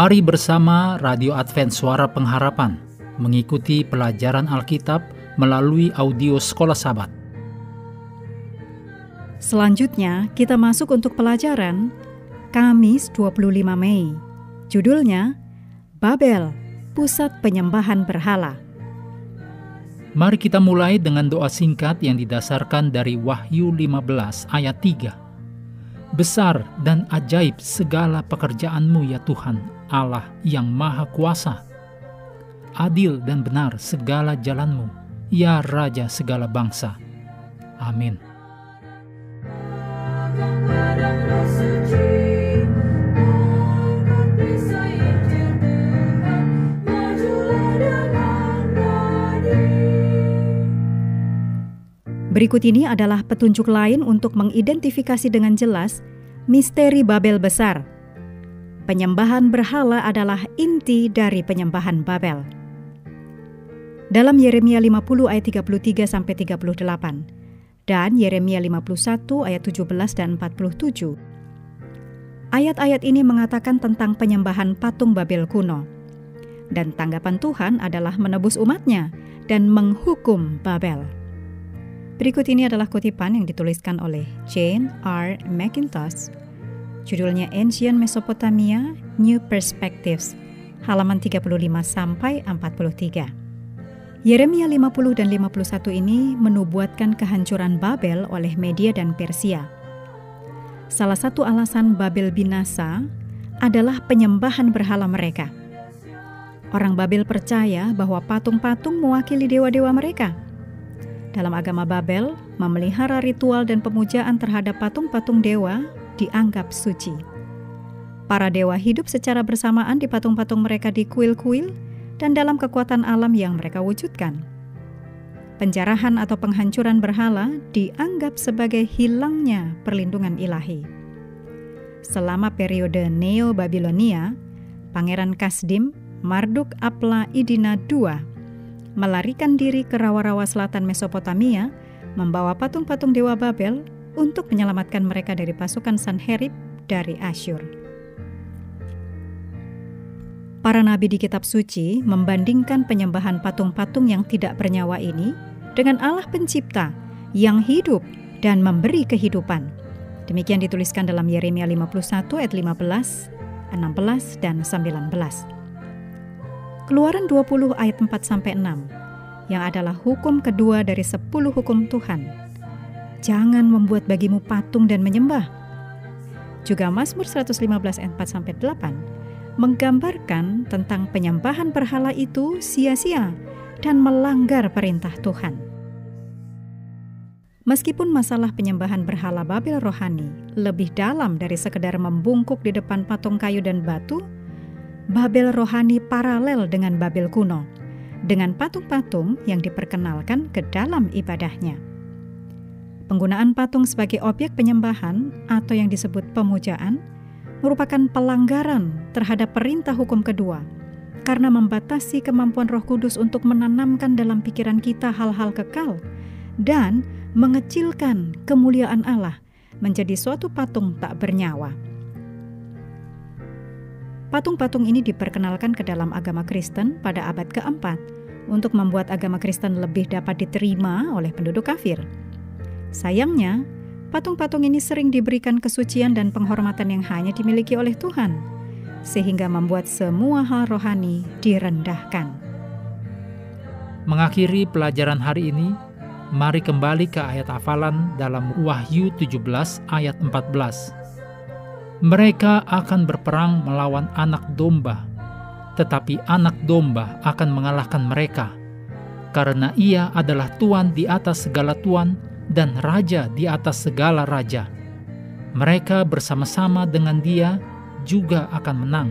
Mari bersama Radio Advent Suara Pengharapan mengikuti pelajaran Alkitab melalui audio Sekolah Sabat. Selanjutnya, kita masuk untuk pelajaran Kamis 25 Mei. Judulnya Babel, Pusat Penyembahan Berhala. Mari kita mulai dengan doa singkat yang didasarkan dari Wahyu 15 ayat 3. Besar dan ajaib segala pekerjaanmu ya Tuhan, Allah yang Maha Kuasa. Adil dan benar segala jalanmu, ya Raja segala bangsa. Amin. Berikut ini adalah petunjuk lain untuk mengidentifikasi dengan jelas misteri Babel besar. Penyembahan berhala adalah inti dari penyembahan Babel. Dalam Yeremia 50 ayat 33 sampai 38 dan Yeremia 51 ayat 17 dan 47. Ayat-ayat ini mengatakan tentang penyembahan patung Babel kuno. Dan tanggapan Tuhan adalah menebus umatnya dan menghukum Babel. Berikut ini adalah kutipan yang dituliskan oleh Jane R. McIntosh. Judulnya Ancient Mesopotamia, New Perspectives, halaman 35 sampai 43. Yeremia 50 dan 51 ini menubuatkan kehancuran Babel oleh Media dan Persia. Salah satu alasan Babel binasa adalah penyembahan berhala mereka. Orang Babel percaya bahwa patung-patung mewakili dewa-dewa mereka – dalam agama Babel, memelihara ritual dan pemujaan terhadap patung-patung dewa dianggap suci. Para dewa hidup secara bersamaan di patung-patung mereka di kuil-kuil dan dalam kekuatan alam yang mereka wujudkan. Penjarahan atau penghancuran berhala dianggap sebagai hilangnya perlindungan ilahi. Selama periode Neo-Babilonia, Pangeran Kasdim, Marduk Apla Idina II melarikan diri ke rawa-rawa selatan Mesopotamia, membawa patung-patung dewa Babel untuk menyelamatkan mereka dari pasukan Sanherib dari Asyur. Para nabi di kitab suci membandingkan penyembahan patung-patung yang tidak bernyawa ini dengan Allah pencipta yang hidup dan memberi kehidupan. Demikian dituliskan dalam Yeremia 51 ayat 15, 16 dan 19. Keluaran 20 ayat 4 sampai 6 yang adalah hukum kedua dari 10 hukum Tuhan. Jangan membuat bagimu patung dan menyembah. Juga Mazmur 115 ayat 4 sampai 8 menggambarkan tentang penyembahan berhala itu sia-sia dan melanggar perintah Tuhan. Meskipun masalah penyembahan berhala Babel rohani lebih dalam dari sekedar membungkuk di depan patung kayu dan batu, Babel rohani paralel dengan Babel kuno, dengan patung-patung yang diperkenalkan ke dalam ibadahnya. Penggunaan patung sebagai objek penyembahan atau yang disebut pemujaan merupakan pelanggaran terhadap perintah hukum kedua karena membatasi kemampuan Roh Kudus untuk menanamkan dalam pikiran kita hal-hal kekal dan mengecilkan kemuliaan Allah menjadi suatu patung tak bernyawa. Patung-patung ini diperkenalkan ke dalam agama Kristen pada abad keempat untuk membuat agama Kristen lebih dapat diterima oleh penduduk kafir. Sayangnya, patung-patung ini sering diberikan kesucian dan penghormatan yang hanya dimiliki oleh Tuhan, sehingga membuat semua hal rohani direndahkan. Mengakhiri pelajaran hari ini, mari kembali ke ayat hafalan dalam Wahyu 17 ayat 14 mereka akan berperang melawan anak domba, tetapi anak domba akan mengalahkan mereka, karena ia adalah Tuhan di atas segala Tuhan dan Raja di atas segala Raja. Mereka bersama-sama dengan Dia juga akan menang,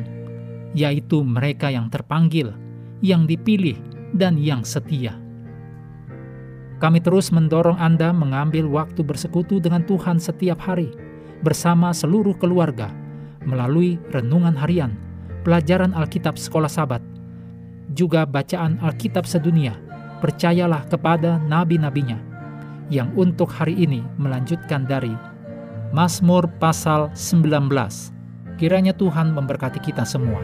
yaitu mereka yang terpanggil, yang dipilih, dan yang setia. Kami terus mendorong Anda mengambil waktu bersekutu dengan Tuhan setiap hari bersama seluruh keluarga melalui renungan harian, pelajaran Alkitab sekolah sabat, juga bacaan Alkitab sedunia. Percayalah kepada nabi-nabinya yang untuk hari ini melanjutkan dari Mazmur pasal 19 Kiranya Tuhan memberkati kita semua.